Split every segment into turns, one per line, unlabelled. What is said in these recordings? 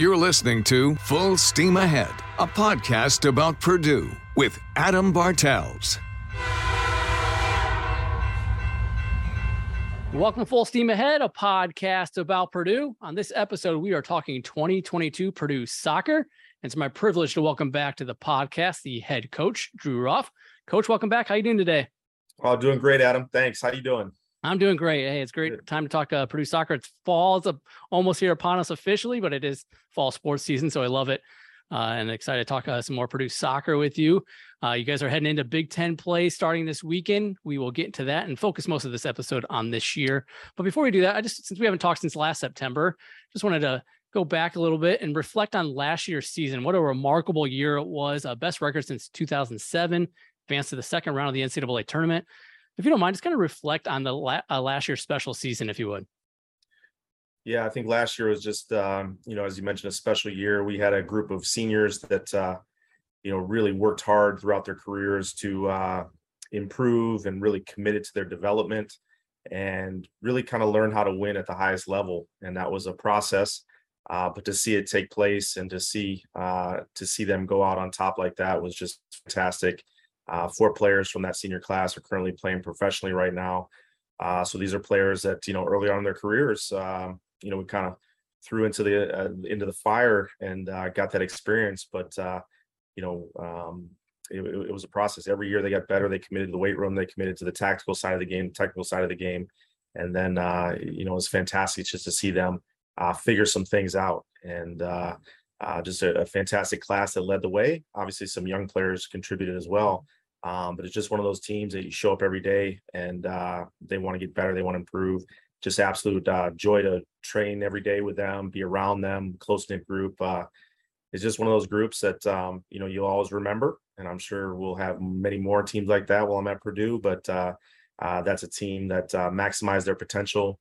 You're listening to Full Steam Ahead, a podcast about Purdue with Adam Bartels.
Welcome to Full Steam Ahead, a podcast about Purdue. On this episode, we are talking 2022 Purdue soccer. It's my privilege to welcome back to the podcast the head coach, Drew Roff. Coach, welcome back. How you doing today?
Oh, doing great, Adam. Thanks. How you doing?
I'm doing great. Hey, it's great time to talk uh, Purdue soccer. It's fall. It's almost here upon us officially, but it is fall sports season, so I love it. Uh, and excited to talk uh, some more Purdue soccer with you. Uh, you guys are heading into Big Ten play starting this weekend. We will get into that and focus most of this episode on this year. But before we do that, I just since we haven't talked since last September, just wanted to go back a little bit and reflect on last year's season. What a remarkable year it was! Uh, best record since 2007. Advanced to the second round of the NCAA tournament if you don't mind, just kind of reflect on the la- uh, last year's special season, if you would.
Yeah, I think last year was just, um, you know, as you mentioned, a special year. We had a group of seniors that, uh, you know, really worked hard throughout their careers to uh, improve and really committed to their development and really kind of learn how to win at the highest level. And that was a process. Uh, but to see it take place and to see uh, to see them go out on top like that was just fantastic. Uh, four players from that senior class are currently playing professionally right now. Uh, so these are players that you know early on in their careers, um, you know, we kind of threw into the uh, into the fire and uh, got that experience. But uh, you know, um, it, it, was a process. Every year they got better. They committed to the weight room. They committed to the tactical side of the game, technical side of the game, and then uh, you know it was fantastic just to see them figure some things out and. just a, a fantastic class that led the way. Obviously, some young players contributed as well. Um, but it's just one of those teams that you show up every day and uh, they want to get better, they want to improve. Just absolute uh, joy to train every day with them, be around them, close knit group. Uh, it's just one of those groups that um, you know you'll always remember, and I'm sure we'll have many more teams like that while I'm at Purdue. But uh, uh, that's a team that uh, maximized their potential,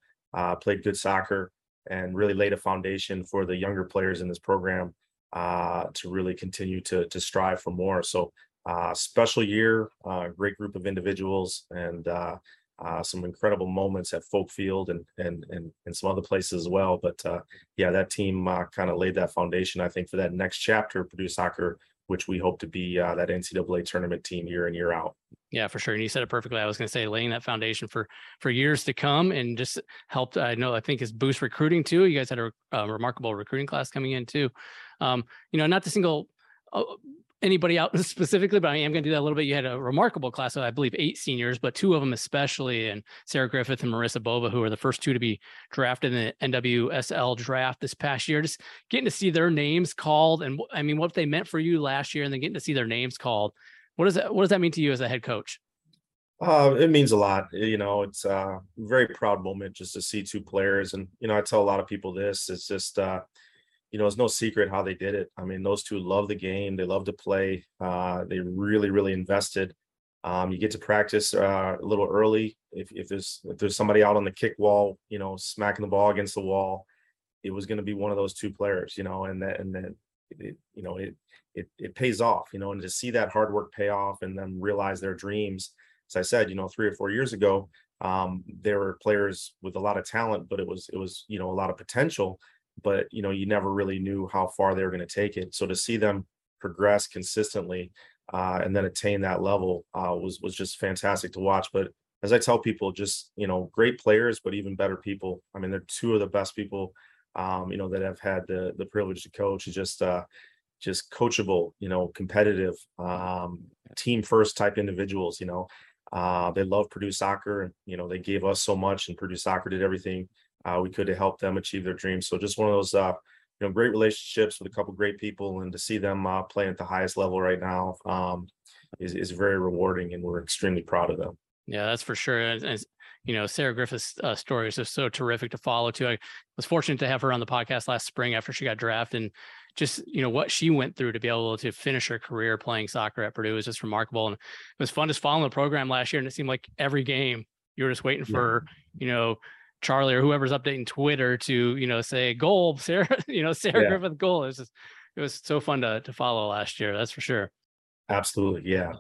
played good soccer, and really laid a foundation for the younger players in this program to really continue to to strive for more. So uh, special year, uh, great group of individuals, and uh, uh, some incredible moments at Folk Field and and and, and some other places as well. But uh, yeah, that team uh, kind of laid that foundation, I think, for that next chapter of Purdue soccer, which we hope to be that NCAA tournament team year in year out.
Yeah, for sure. And you said it perfectly. I was going to say laying that foundation for for years to come, and just helped. I know I think is boost recruiting too. You guys had a, a remarkable recruiting class coming in too. Um, you know, not the single anybody out specifically, but I am going to do that a little bit. You had a remarkable class of, I believe, eight seniors, but two of them especially, and Sarah Griffith and Marissa Bova, who are the first two to be drafted in the NWSL draft this past year. Just getting to see their names called, and I mean, what they meant for you last year, and then getting to see their names called. What does that What does that mean to you as a head coach?
Uh, it means a lot. You know, it's a very proud moment just to see two players, and you know, I tell a lot of people this. It's just. uh you know, it's no secret how they did it. I mean, those two love the game. They love to play. Uh, they really, really invested. Um, you get to practice uh, a little early. If, if there's if there's somebody out on the kick wall, you know, smacking the ball against the wall, it was going to be one of those two players, you know, and that and then, you know, it it it pays off, you know, and to see that hard work pay off and then realize their dreams. As I said, you know, three or four years ago, um, there were players with a lot of talent, but it was it was you know a lot of potential but you know you never really knew how far they were going to take it. So to see them progress consistently uh, and then attain that level uh, was was just fantastic to watch. But as i tell people just you know great players but even better people. I mean they're two of the best people um, you know that have had the the privilege to coach. Just uh, just coachable you know competitive um, team first type individuals you know. Uh, they love Purdue soccer and you know they gave us so much and Purdue soccer did everything uh, we could have helped them achieve their dreams. So just one of those, uh, you know, great relationships with a couple great people, and to see them uh, playing at the highest level right now um, is is very rewarding, and we're extremely proud of them.
Yeah, that's for sure. And, you know, Sarah Griffith's uh, story is just so terrific to follow too. I was fortunate to have her on the podcast last spring after she got drafted, and just you know what she went through to be able to finish her career playing soccer at Purdue is just remarkable. And it was fun just following the program last year, and it seemed like every game you were just waiting for you know Charlie or whoever's updating Twitter to you know say goal Sarah you know Sarah yeah. Griffith goal. It was just it was so fun to to follow last year. That's for sure.
Absolutely, yeah.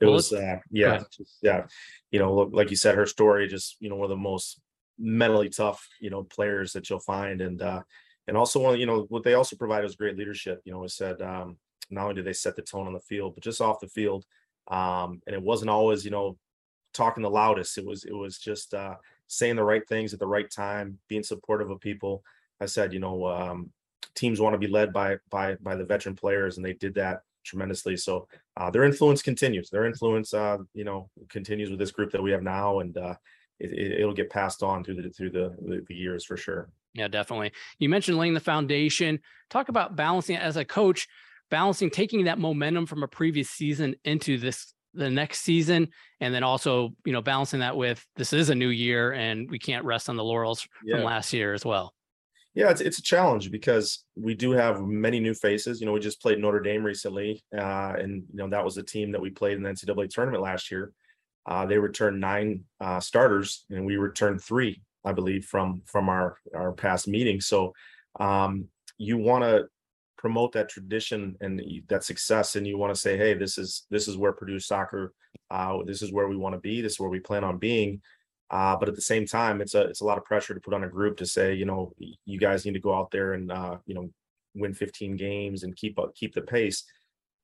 It well, was uh, yeah just, yeah you know like you said her story just you know one of the most mentally tough you know players that you'll find and uh and also one, you know what they also provide was great leadership. You know, it said um, not only did they set the tone on the field, but just off the field, um, and it wasn't always you know talking the loudest. It was it was just uh, saying the right things at the right time, being supportive of people. I said, you know, um, teams want to be led by by by the veteran players, and they did that tremendously. So uh, their influence continues. Their influence, uh, you know, continues with this group that we have now, and uh, it, will get passed on through the through the, the, the years for sure.
Yeah, definitely. You mentioned laying the foundation. Talk about balancing as a coach, balancing taking that momentum from a previous season into this the next season and then also you know balancing that with this is a new year and we can't rest on the laurels yeah. from last year as well.
Yeah it's, it's a challenge because we do have many new faces. You know we just played notre dame recently uh, and you know that was the team that we played in the ncaa tournament last year. Uh, they returned nine uh, starters and we returned three i believe from from our our past meeting. So um, you want to promote that tradition and that success and you want to say hey this is this is where purdue soccer uh, this is where we want to be this is where we plan on being. Uh, but at the same time it's a it's a lot of pressure to put on a group to say you know you guys need to go out there and uh, you know win 15 games and keep up keep the pace.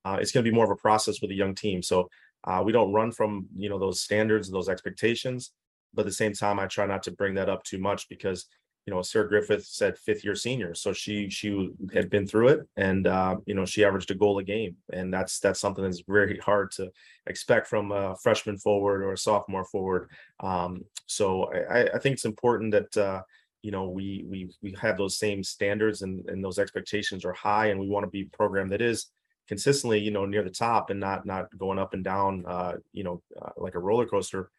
Uh, it's going to be more of a process with a young team. So uh, we don't run from you know those standards those expectations but at the same time i try not to bring that up too much because you know, Sarah Griffith said fifth year senior, so she she had been through it, and uh, you know she averaged a goal a game, and that's that's something that's very hard to expect from a freshman forward or a sophomore forward. Um, so I, I think it's important that uh, you know we we we have those same standards and and those expectations are high, and we want to be a program that is consistently you know near the top and not not going up and down uh, you know uh, like a roller coaster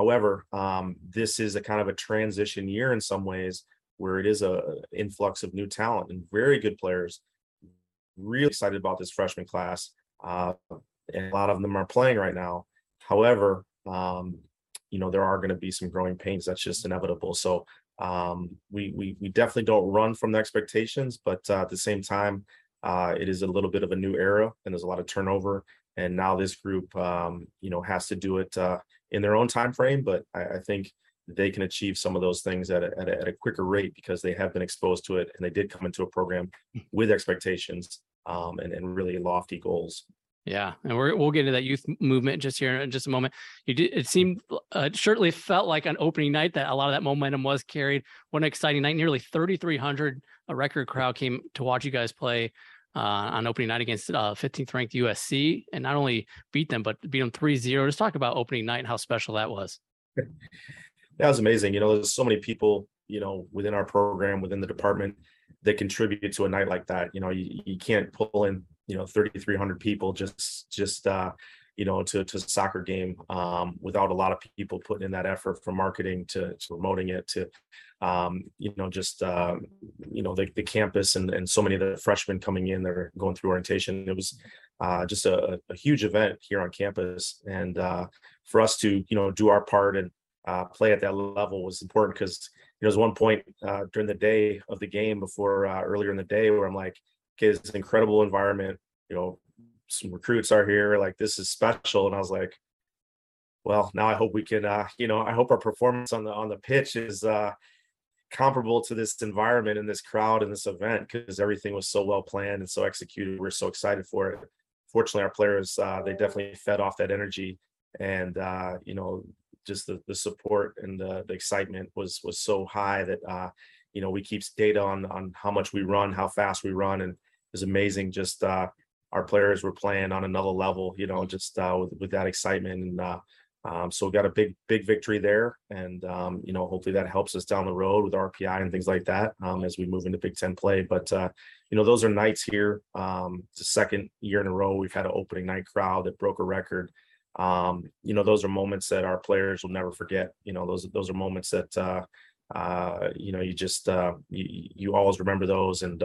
However, um, this is a kind of a transition year in some ways where it is a influx of new talent and very good players. Really excited about this freshman class, uh, and a lot of them are playing right now. However, um, you know there are going to be some growing pains. That's just inevitable. So um, we we we definitely don't run from the expectations, but uh, at the same time, uh, it is a little bit of a new era, and there's a lot of turnover. And now this group, um, you know, has to do it uh, in their own time frame. But I, I think they can achieve some of those things at a, at, a, at a, quicker rate because they have been exposed to it and they did come into a program with expectations um, and, and really lofty goals.
Yeah, and we will we'll get into that youth movement just here in just a moment. You did. It seemed uh, certainly felt like an opening night that a lot of that momentum was carried. What an exciting night! Nearly 3,300, a record crowd came to watch you guys play uh, on opening night against uh, 15th ranked USC, and not only beat them but beat them 3-0. Just talk about opening night and how special that was.
that was amazing. You know, there's so many people, you know, within our program, within the department that contribute to a night like that. You know, you, you can't pull in, you know, 3,300 people just, just, uh, you know, to, to soccer game um, without a lot of people putting in that effort from marketing to, to promoting it to, um, you know, just, uh, you know, the, the campus and, and so many of the freshmen coming in that are going through orientation. It was uh, just a, a, huge event here on campus. And uh, for us to, you know, do our part and uh, play at that level was important because you know, one point uh, during the day of the game before uh, earlier in the day where I'm like, okay, it's an incredible environment. You know, some recruits are here. Like this is special, and I was like, well, now I hope we can. Uh, you know, I hope our performance on the on the pitch is uh, comparable to this environment and this crowd and this event because everything was so well planned and so executed. We we're so excited for it. Fortunately, our players uh, they definitely fed off that energy and uh, you know just the, the support and the, the excitement was was so high that uh, you know we keep data on on how much we run, how fast we run, and it's amazing. Just uh, our players were playing on another level, you know, just uh, with with that excitement, and uh, um, so we got a big big victory there, and um, you know hopefully that helps us down the road with RPI and things like that um, as we move into Big Ten play. But uh, you know those are nights here. Um, it's the second year in a row we've had an opening night crowd that broke a record um, you know, those are moments that our players will never forget. You know, those those are moments that uh, uh, you know you just uh, you, you always remember those, and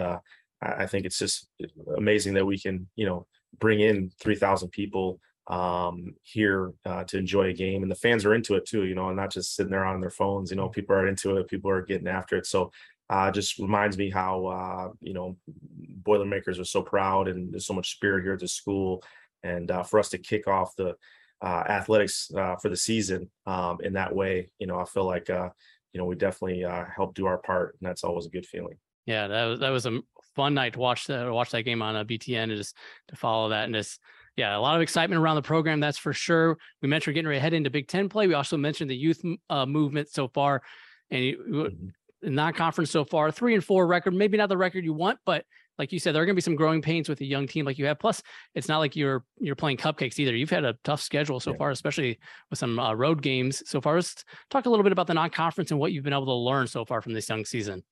I think it's just amazing that we can you know bring in three thousand people um, here uh, to enjoy a game, and the fans are into it too. You know, and not just sitting there on their phones. You know, people are into it. People are getting after it. So uh, just reminds me how uh, you know Boilermakers are so proud and there's so much spirit here at the school and uh, for us to kick off the uh, athletics uh, for the season um, in that way, you know, I feel like uh, you know we definitely uh, help do our part, and that's always a good feeling.
Yeah, that was that was a fun night to watch the watch that game on a BTN and just to follow that and just yeah, a lot of excitement around the program. That's for sure. We mentioned getting ready to head into Big Ten play. We also mentioned the youth uh, movement so far, and mm-hmm. non-conference so far, three and four record. Maybe not the record you want, but like you said, there are going to be some growing pains with a young team like you have. Plus, it's not like you're you're playing cupcakes either. You've had a tough schedule so yeah. far, especially with some uh, road games so far. Let's talk a little bit about the non-conference and what you've been able to learn so far from this young season.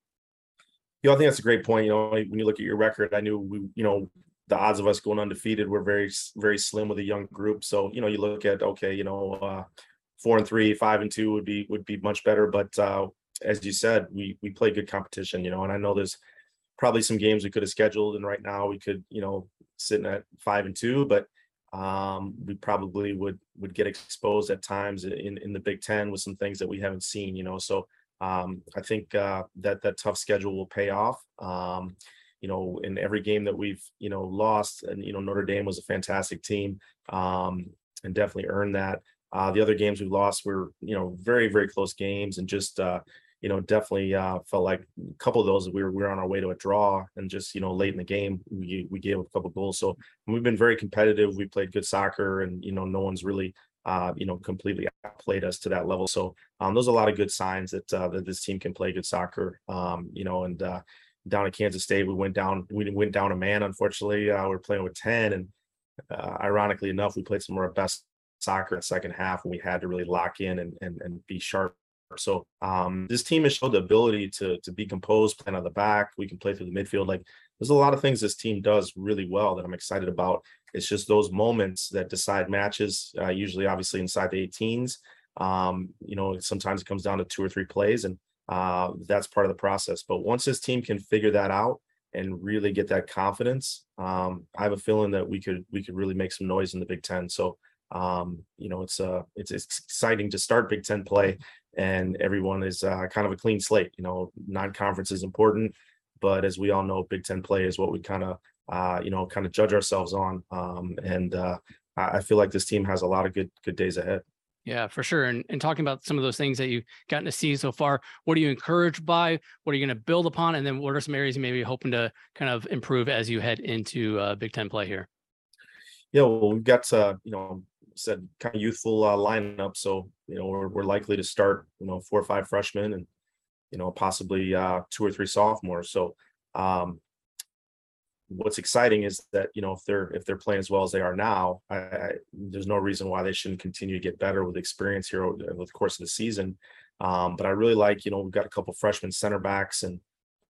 You know, I think that's a great point. You know, when you look at your record, I knew we, you know, the odds of us going undefeated were very, very slim with a young group. So, you know, you look at okay, you know, uh, four and three, five and two would be would be much better. But uh, as you said, we we play good competition. You know, and I know there's probably some games we could have scheduled, and right now we could, you know, sitting at five and two, but um, we probably would would get exposed at times in in the Big Ten with some things that we haven't seen. You know, so um, I think uh, that that tough schedule will pay off. Um, you know, in every game that we've you know lost, and you know Notre Dame was a fantastic team um, and definitely earned that. Uh, the other games we lost were you know very very close games and just uh, you know, definitely uh, felt like a couple of those we were we were on our way to a draw, and just you know late in the game we we gave up a couple goals. So we've been very competitive. We played good soccer, and you know no one's really uh, you know completely played us to that level. So um, those are a lot of good signs that uh, that this team can play good soccer. Um, you know, and uh, down at Kansas State we went down we went down a man. Unfortunately, uh, we are playing with ten, and uh, ironically enough, we played some of our best soccer in the second half, and we had to really lock in and and, and be sharp so um, this team has showed the ability to to be composed, playing on the back. We can play through the midfield. Like there's a lot of things this team does really well that I'm excited about. It's just those moments that decide matches. Uh, usually, obviously, inside the 18s. Um, you know, sometimes it comes down to two or three plays, and uh, that's part of the process. But once this team can figure that out and really get that confidence, um, I have a feeling that we could we could really make some noise in the Big Ten. So um, you know, it's uh, it's, it's exciting to start Big Ten play, and everyone is uh, kind of a clean slate. You know, non-conference is important, but as we all know, Big Ten play is what we kind of, uh, you know, kind of judge ourselves on. Um, and uh, I feel like this team has a lot of good good days ahead.
Yeah, for sure. And, and talking about some of those things that you've gotten to see so far, what are you encouraged by? What are you going to build upon? And then what are some areas you may be hoping to kind of improve as you head into uh, Big Ten play here?
Yeah, well, we've got, uh, you know, said kind of youthful uh, lineup. So you know we're, we're likely to start you know four or five freshmen and you know possibly uh, two or three sophomores. So um, what's exciting is that you know if they're if they're playing as well as they are now, I, I, there's no reason why they shouldn't continue to get better with experience here over the course of the season. Um, but I really like you know we've got a couple freshman center backs and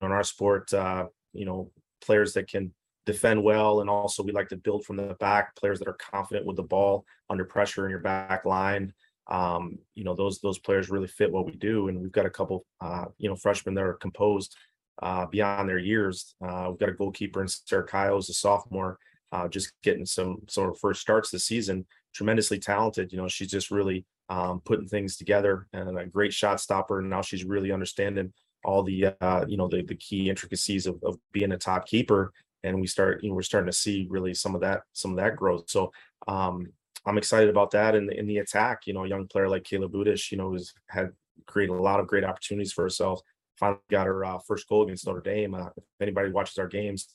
in our sport uh, you know players that can defend well, and also we like to build from the back. Players that are confident with the ball under pressure in your back line. Um, you know those those players really fit what we do, and we've got a couple uh, you know freshmen that are composed uh, beyond their years. Uh, we've got a goalkeeper in Sarah Kyle, Kyles, a sophomore, uh, just getting some some of first starts this season. Tremendously talented. You know she's just really um, putting things together and a great shot stopper. And now she's really understanding all the uh, you know the, the key intricacies of, of being a top keeper and we start you know we're starting to see really some of that some of that growth so um i'm excited about that and in, the attack you know a young player like kayla budish you know has had created a lot of great opportunities for herself. Finally got her uh, first goal against notre dame uh, if anybody watches our games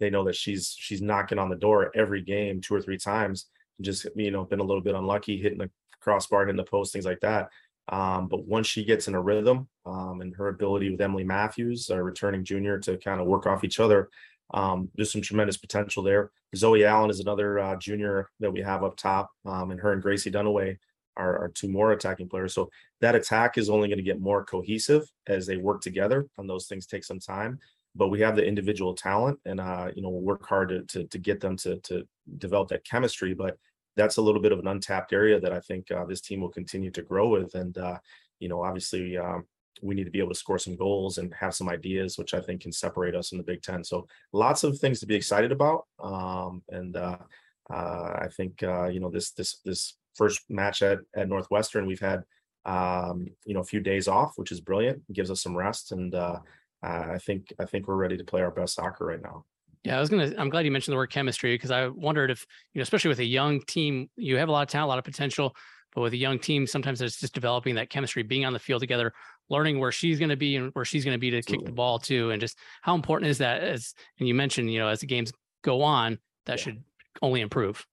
they know that she's she's knocking on the door every game two or three times just you know been a little bit unlucky hitting the crossbar hitting the post things like that. Um, but once she gets in a rhythm um, and her ability with Emily Matthews, a returning junior, to kind of work off each other, um, there's some tremendous potential there. Zoe Allen is another uh, junior that we have up top, um, and her and Gracie Dunaway are, are, two more attacking players. So that attack is only going to get more cohesive as they work together, and those things take some time. But we have the individual talent, and uh, you know we'll work hard to, to, to get them to to develop that chemistry. But that's a little bit of an untapped area that I think uh, this team will continue to grow with. And uh, you know, obviously, um, we need to be able to score some goals and have some ideas, which I think can separate us in the Big Ten. So lots of things to be excited about. Um, and uh, uh, I think uh, you know this this this first match at at Northwestern, we've had um, you know a few days off, which is brilliant. It gives us some rest, and uh, I think I think we're ready to play our best soccer right now.
Yeah, I was gonna. I'm glad you mentioned the word chemistry because I wondered if you know, especially with a young team, you have a lot of talent, a lot of potential, but with a young team, sometimes it's just developing that chemistry, being on the field together, learning where she's going to be and where she's going to be to kick the ball too, and just how important is that? As and you mentioned, you know, as the games go on, that yeah. should only improve.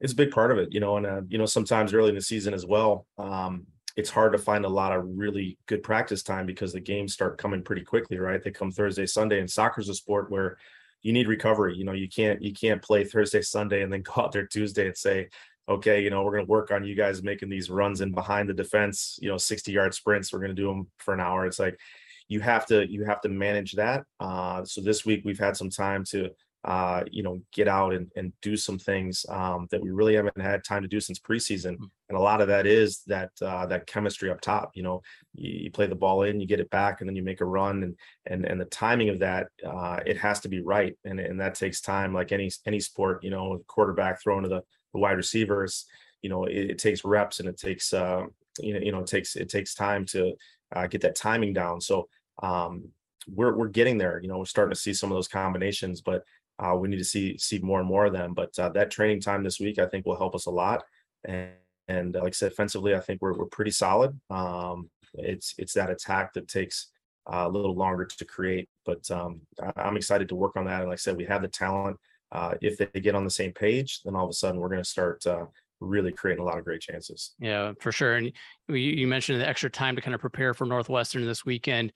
It's a big part of it, you know, and uh, you know sometimes early in the season as well. Um, it's hard to find a lot of really good practice time because the games start coming pretty quickly, right? They come Thursday, Sunday, and soccer's a sport where you need recovery. You know, you can't you can't play Thursday, Sunday, and then go out there Tuesday and say, okay, you know, we're going to work on you guys making these runs in behind the defense, you know, 60 yard sprints. We're going to do them for an hour. It's like you have to you have to manage that. Uh, so this week we've had some time to uh, you know, get out and, and do some things um, that we really haven't had time to do since preseason. Mm. And a lot of that is that uh, that chemistry up top. You know, you, you, play the ball in, you get it back, and then you make a run, and and and the timing of that, uh, it has to be right, and and that takes time. Like any any sport, you know, quarterback throwing to the, the wide receivers, you know, it, it takes reps and it takes uh, you know you know it takes it takes time to uh, get that timing down. So um, we're we're getting there. You know, we're starting to see some of those combinations, but uh, we need to see see more and more of them. But uh, that training time this week, I think, will help us a lot. And, and like I said, offensively, I think we're we're pretty solid. Um, it's it's that attack that takes uh, a little longer to create, but um, I, am excited to work on that. And like I said, we have the talent. Uh, if they get on the same page, then all of a sudden we're going to start uh, really creating a lot of great chances.
Yeah, for sure. And you, you mentioned the extra time to kind of prepare for Northwestern this weekend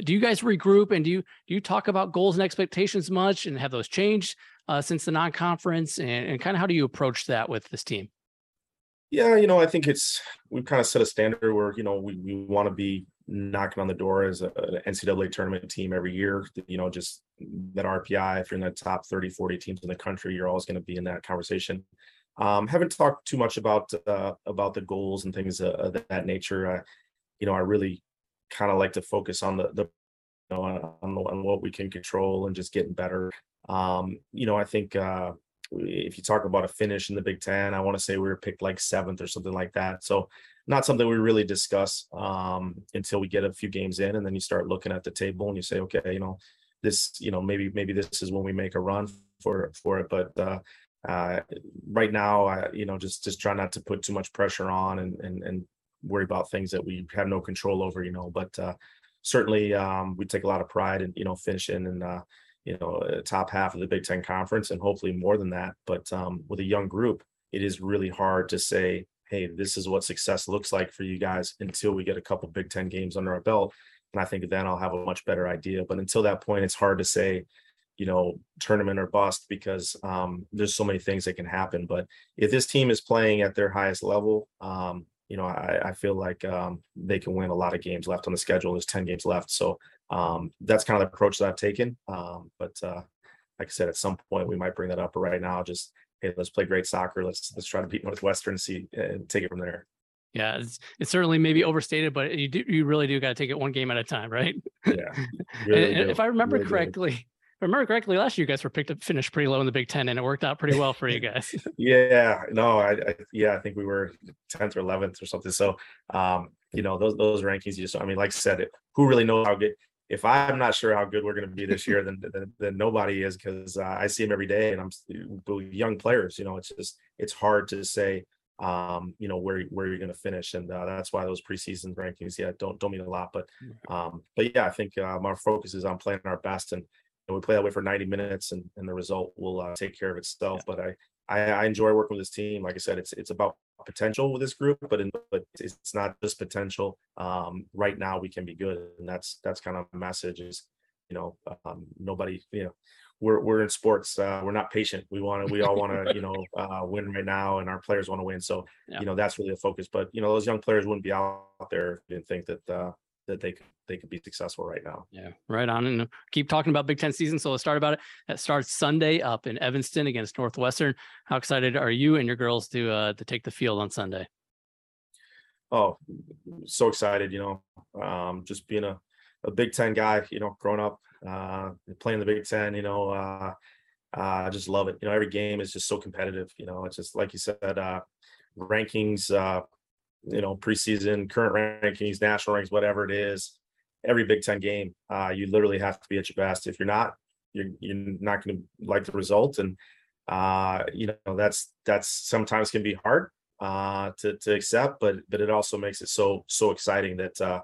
do you guys regroup and do you do you talk about goals and expectations much and have those changed uh, since the non-conference and, and kind of how do you approach that with this team
yeah you know i think it's we've kind of set a standard where you know we, we want to be knocking on the door as a, an ncaa tournament team every year you know just that rpi if you're in the top 30 40 teams in the country you're always going to be in that conversation um, haven't talked too much about uh, about the goals and things of that nature uh, you know i really kind of like to focus on the the you know on, on what we can control and just getting better. Um, you know, I think uh, if you talk about a finish in the Big Ten, I want to say we were picked like seventh or something like that. So not something we really discuss um, until we get a few games in, and then you start looking at the table and you say, okay, you know, this, you know, maybe maybe this is when we make a run for for it. But uh, uh, right now, I, you know, just just try not to put too much pressure on and and and worry about things that we have no control over, you know. But uh, certainly, um, we take a lot of pride in you know finishing in uh, you know top half of the Big Ten conference, and hopefully more than that. But um, with a young group, it is really hard to say, hey, this is what success looks like for you guys until we get a couple Big Ten games under our belt. And I think then I'll have a much better idea. But until that point, it's hard to say, you know, tournament or bust because um, there's so many things that can happen. But if this team is playing at their highest level, um, you know, I, I feel like um, they can win a lot of games left on the schedule. There's 10 games left. So um, that's kind of the approach that I've taken. Um, but uh, like I said, at some point we might bring that up. But right now, just hey, let's play great soccer. Let's let's try to beat Northwestern and see and take it from there.
Yeah, it's, it's certainly maybe overstated, but you do you really do got to take it one game at a time, right?
Yeah.
Really if I remember really correctly, I remember correctly, last year you guys were picked up, finished pretty low in the Big Ten, and it worked out pretty well for you guys.
yeah, no, I, I, yeah, I think we were tenth or eleventh or something. So, um, you know, those those rankings, you just, I mean, like I said, it, who really knows how good? If I'm not sure how good we're going to be this year, then, then, then nobody is because uh, I see them every day, and I'm young players. You know, it's just it's hard to say um, you know where where you're going to finish, and uh, that's why those preseason rankings, yeah, don't don't mean a lot, but um, but yeah, I think um, our focus is on playing our best and and we play that way for 90 minutes and, and the result will uh, take care of itself. Yeah. But I, I, I enjoy working with this team. Like I said, it's it's about potential with this group, but in, but it's not just potential. Um, right now we can be good, and that's that's kind of a message is, you know, um, nobody, you know, we're we're in sports. Uh, we're not patient. We want to. We all want to, you know, uh, win right now, and our players want to win. So, yeah. you know, that's really the focus. But you know, those young players wouldn't be out there and think that uh, that they could they could be successful right now.
Yeah, right on. And keep talking about Big Ten season. So let's start about it. That starts Sunday up in Evanston against Northwestern. How excited are you and your girls to uh, to take the field on Sunday?
Oh, so excited! You know, um, just being a, a Big Ten guy. You know, growing up uh, playing the Big Ten. You know, uh, uh, I just love it. You know, every game is just so competitive. You know, it's just like you said, uh, rankings. Uh, you know, preseason, current rankings, national rankings, whatever it is, every Big Ten game, uh, you literally have to be at your best. If you're not, you're you're not going to like the result, and uh, you know that's that's sometimes can be hard uh, to to accept, but but it also makes it so so exciting that uh,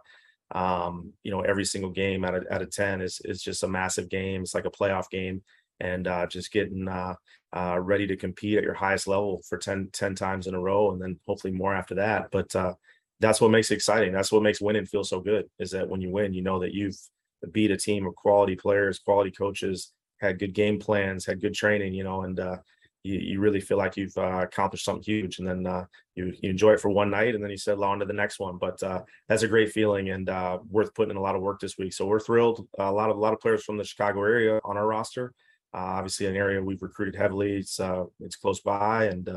um, you know, every single game out of out of 10 is is just a massive game. It's like a playoff game and uh, just getting uh, uh, ready to compete at your highest level for 10, 10 times in a row and then hopefully more after that. But uh, that's what makes it exciting. That's what makes winning feel so good is that when you win, you know that you've beat a team of quality players, quality coaches, had good game plans, had good training, you know, and uh, you, you really feel like you've uh, accomplished something huge. And then uh, you, you enjoy it for one night and then you settle on to the next one. But uh, that's a great feeling and uh, worth putting in a lot of work this week. So we're thrilled. a lot of a lot of players from the Chicago area on our roster. Uh, obviously, an area we've recruited heavily. It's uh, it's close by, and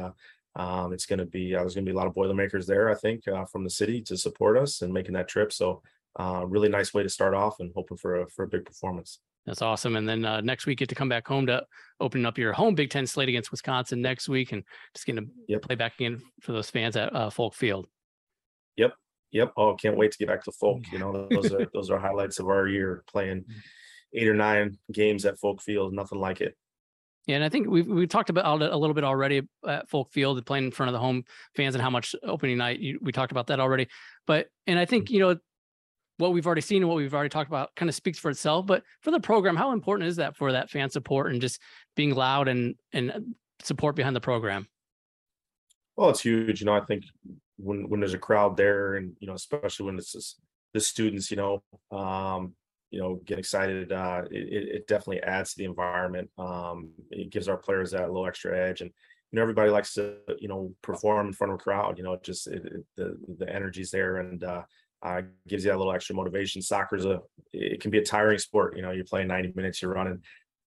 um, it's going to be there's going to be a lot of Boilermakers there. I think from the city to support us and making that trip. So, really nice way to start off, and hoping for a for a big performance.
That's awesome. And then uh, next week, get to come back home to open up your home Big Ten slate against Wisconsin next week, and just going to
Yep.
play back again for those fans at uh, Folk Field.
Yep. Yep. Oh, can't wait to get back to folk. You know, those are those are highlights of our year playing eight or nine games at Folk Field. Nothing like it.
Yeah, and I think we've we talked about a little bit already at Folk Field and playing in front of the home fans and how much opening night you, we talked about that already. But and I think you know what we've already seen and what we've already talked about kind of speaks for itself. But for the program, how important is that for that fan support and just being loud and and support behind the program?
Well, it's huge. You know, I think when when there's a crowd there, and you know, especially when it's just the students, you know, um, you know, get excited. Uh, it, it it definitely adds to the environment. Um, it gives our players that little extra edge, and you know, everybody likes to you know perform in front of a crowd. You know, just it, it, the the energy's there, and uh, uh, gives you that little extra motivation. Soccer's a it can be a tiring sport. You know, you're playing 90 minutes, you're running.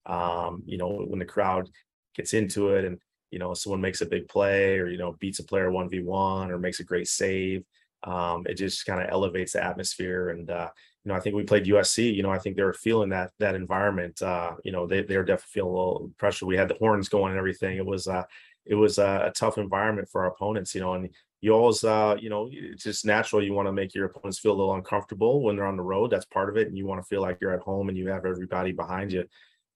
Um, you know, when the crowd gets into it, and you know, someone makes a big play, or you know, beats a player one v one, or makes a great save. Um, it just kind of elevates the atmosphere, and uh, you know, I think we played USC. You know, I think they were feeling that that environment. Uh, you know, they they were definitely feeling a little pressure. We had the horns going and everything. It was uh, it was a, a tough environment for our opponents. You know, and you always uh, you know, it's just natural. You want to make your opponents feel a little uncomfortable when they're on the road. That's part of it, and you want to feel like you're at home and you have everybody behind you.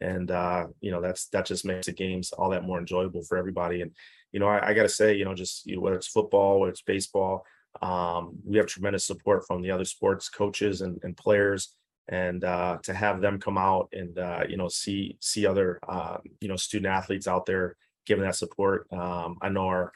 And uh, you know, that's that just makes the games all that more enjoyable for everybody. And you know, I, I got to say, you know, just you know, whether it's football, whether it's baseball um, we have tremendous support from the other sports coaches and, and players and uh, to have them come out and uh, you know see see other uh, you know student athletes out there giving that support um, i know our,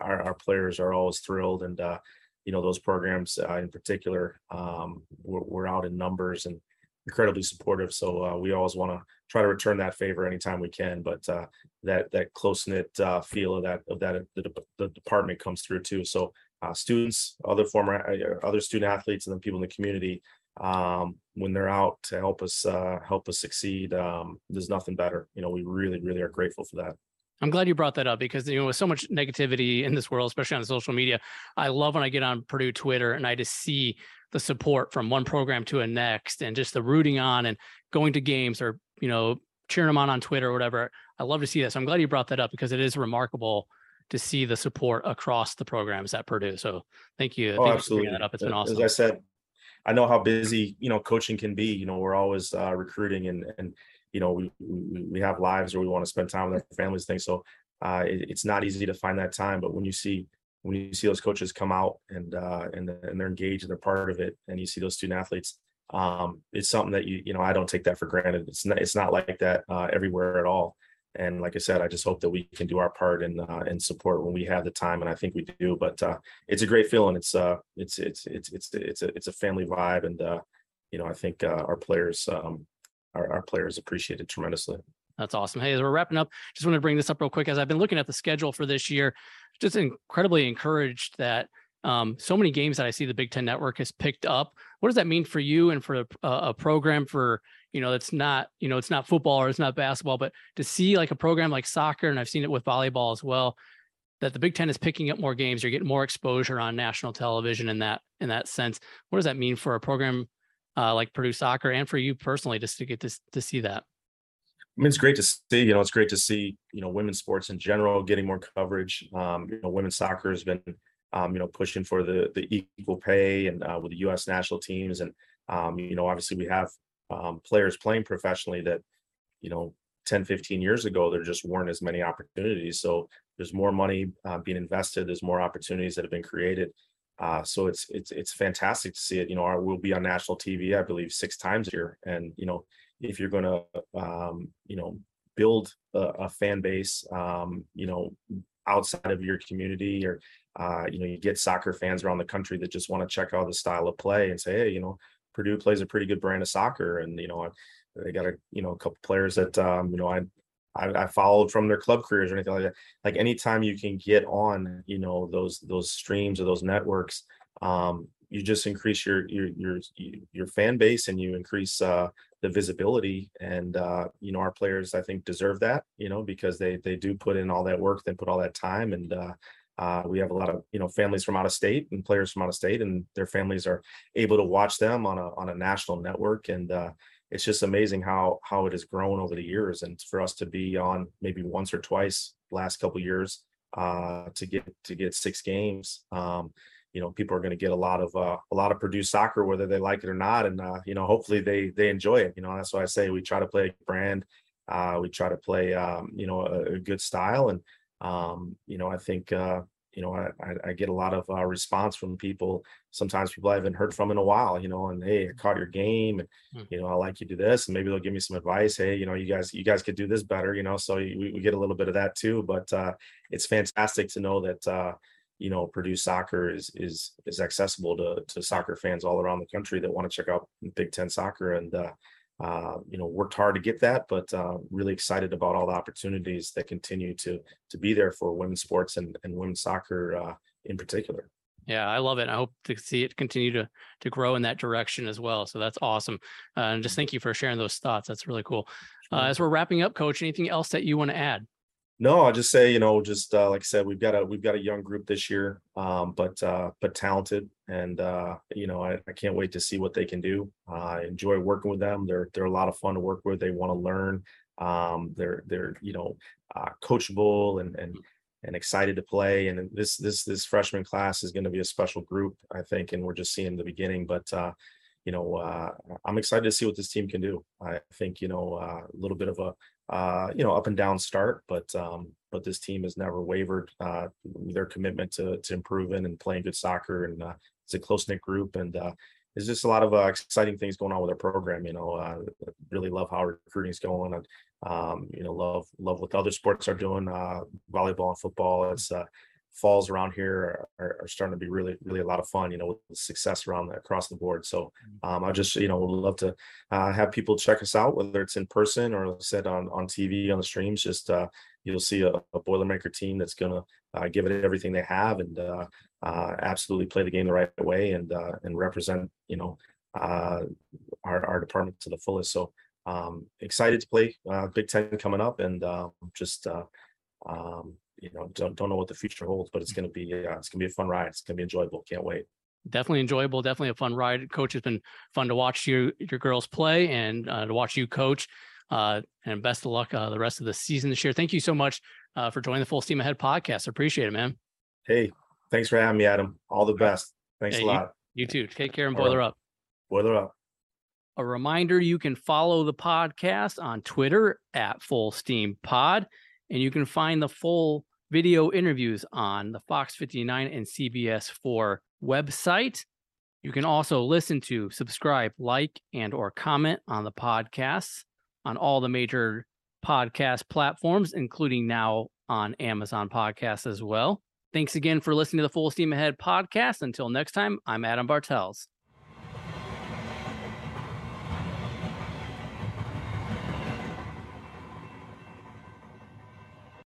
our, our players are always thrilled and uh, you know those programs uh, in particular um, we're, we're out in numbers and incredibly supportive so uh, we always want to try to return that favor anytime we can but uh, that that close-knit uh, feel of that of that the, the department comes through too so uh, students, other former, uh, other student athletes, and then people in the community um, when they're out to help us uh, help us succeed. Um, there's nothing better. You know, we really, really are grateful for that.
I'm glad you brought that up because you know with so much negativity in this world, especially on social media, I love when I get on Purdue Twitter and I just see the support from one program to a next, and just the rooting on and going to games or you know cheering them on on Twitter or whatever. I love to see that. So I'm glad you brought that up because it is remarkable to see the support across the programs at Purdue. So thank you.
Oh,
thank
absolutely.
You that up. It's been awesome.
As I said, I know how busy you know coaching can be. You know, we're always uh, recruiting and and you know we, we we have lives where we want to spend time with our families. Things so uh, it, it's not easy to find that time. But when you see when you see those coaches come out and uh, and and they're engaged and they're part of it, and you see those student athletes, um, it's something that you you know I don't take that for granted. It's not it's not like that uh, everywhere at all. And like I said, I just hope that we can do our part and uh, and support when we have the time, and I think we do. But uh, it's a great feeling. It's uh, it's it's it's it's it's a it's a family vibe, and uh, you know, I think our players um, our, our players appreciate it tremendously.
That's awesome. Hey, as we're wrapping up, just want to bring this up real quick. As I've been looking at the schedule for this year, just incredibly encouraged that um, so many games that I see the Big Ten Network has picked up. What does that mean for you and for a, a program for you know it's not you know it's not football or it's not basketball but to see like a program like soccer and i've seen it with volleyball as well that the big ten is picking up more games you're getting more exposure on national television in that in that sense what does that mean for a program uh, like purdue soccer and for you personally just to get this to see that
I mean, it's great to see. You know, it's great to see. You know, women's sports in general getting more coverage. Um, you know, women's soccer has been, um, you know, pushing for the the equal pay and uh, with the U.S. national teams, and um, you know, obviously we have um, players playing professionally that you know 10 15 years ago there just weren't as many opportunities so there's more money uh, being invested there's more opportunities that have been created uh, so it's it's it's fantastic to see it. You know, our, we'll be on national TV, I believe, six times here, and you know, if you're going to, um, you know, build a, a fan base, um, you know, outside of your community, or uh, you know, you get soccer fans around the country that just want to check out the style of play and say, hey, you know, Purdue plays a pretty good brand of soccer, and you know, they got a you know a couple players that um, you know I I, I, followed from their club careers or anything like that. Like anytime you can get on, you know, those those streams or those networks, um, you just increase your your your your fan base and you increase uh, the visibility. And uh, you know, our players I think deserve that, you know, because they they do put in all that work, they put all that time, and uh, uh, we have a lot of you know families from out of state and players from out of state, and their families are able to watch them on a on a national network and. Uh, it's just amazing how how it has grown over the years and for us to be on maybe once or twice last couple years uh, to get to get six games um, you know people are going to get a lot of uh, a lot of Purdue soccer whether they like it or not and uh, you know hopefully they they enjoy it you know that's why I say we try to play a brand uh, we try to play um, you know a, a, good style and um, you know I think uh, you know, I, I, get a lot of uh, response from people. Sometimes people I haven't heard from in a while, you know, and hey, I caught your game, and hmm. you know, I like you to do this, and maybe they'll give me some advice. Hey, you know, you guys, you guys could do this better, you know. So we, we get a little bit of that too. But uh, it's fantastic to know that uh, you know Purdue soccer is is is accessible to to soccer fans all around the country that want to check out Big Ten soccer, and uh, uh, you know worked hard to get that but uh, really excited about all the opportunities that continue to to be there for women's sports and, and women's soccer uh, in particular.
Yeah i love it i hope to see it continue to to grow in that direction as well so that's awesome uh, and just thank you for sharing those thoughts that's really cool. Uh, as we're wrapping up coach anything else that you want to add?
No, I'll just say, you know, just uh, like I said, we've got a we've got a young group this year, um, but uh, but talented, and uh, you know, I, I can't wait to see what they can do. I enjoy working with them. They're they're a lot of fun to work with. They want to learn. Um, they're they're you know uh, coachable and and and excited to play. And this this this freshman class is going to be a special group, I think, and we're just seeing the beginning. But uh, you know, uh, I'm excited to see what this team can do. I think you know uh, a little bit of a uh, you know, up and down start, but um, but this team has never wavered. Uh, their commitment to to improving and playing good soccer, and uh, it's a close knit group, and uh, there's just a lot of uh, exciting things going on with our program. You know, uh, really love how recruiting is going, and um, you know, love love what the other sports are doing. Uh, volleyball and football. It's uh, falls around here are, are, starting to be really, really a lot of fun, you know, with success around the, across the board. So mm. um, I just, you know, would love to uh, have people check us out, whether it's in person or said on, on TV, on the streams, just uh, you'll see a, a Boilermaker team that's going to uh, give it everything they have and uh, absolutely play the game the right way and, uh, and represent, you know, our, our department to the fullest. So um, excited to play Big Ten coming up and just, um, you know don't don't know what the future holds, but it's going to be uh, it's going to be a fun ride. It's going to be enjoyable. Can't wait.
Definitely enjoyable. Definitely a fun ride. Coach, has been fun to watch you your girls play and uh, to watch you coach. Uh, and best of luck uh, the rest of the season this year. Thank you so much uh, for joining the Full Steam Ahead podcast. Appreciate it, man.
Hey, thanks for having me, Adam. All the best. Thanks a lot.
You, too. Take care and boiler right. up.
Boiler up.
A reminder you can follow the podcast on Twitter at Full Steam Pod, and you can find the full video interviews on the Fox 59 and CBS 4 website. You can also listen to, subscribe, like, and or comment on the podcasts on all the major podcast platforms, including now on Amazon Podcasts as well. Thanks again for listening to the Full Steam Ahead podcast. Until next time, I'm Adam Bartels.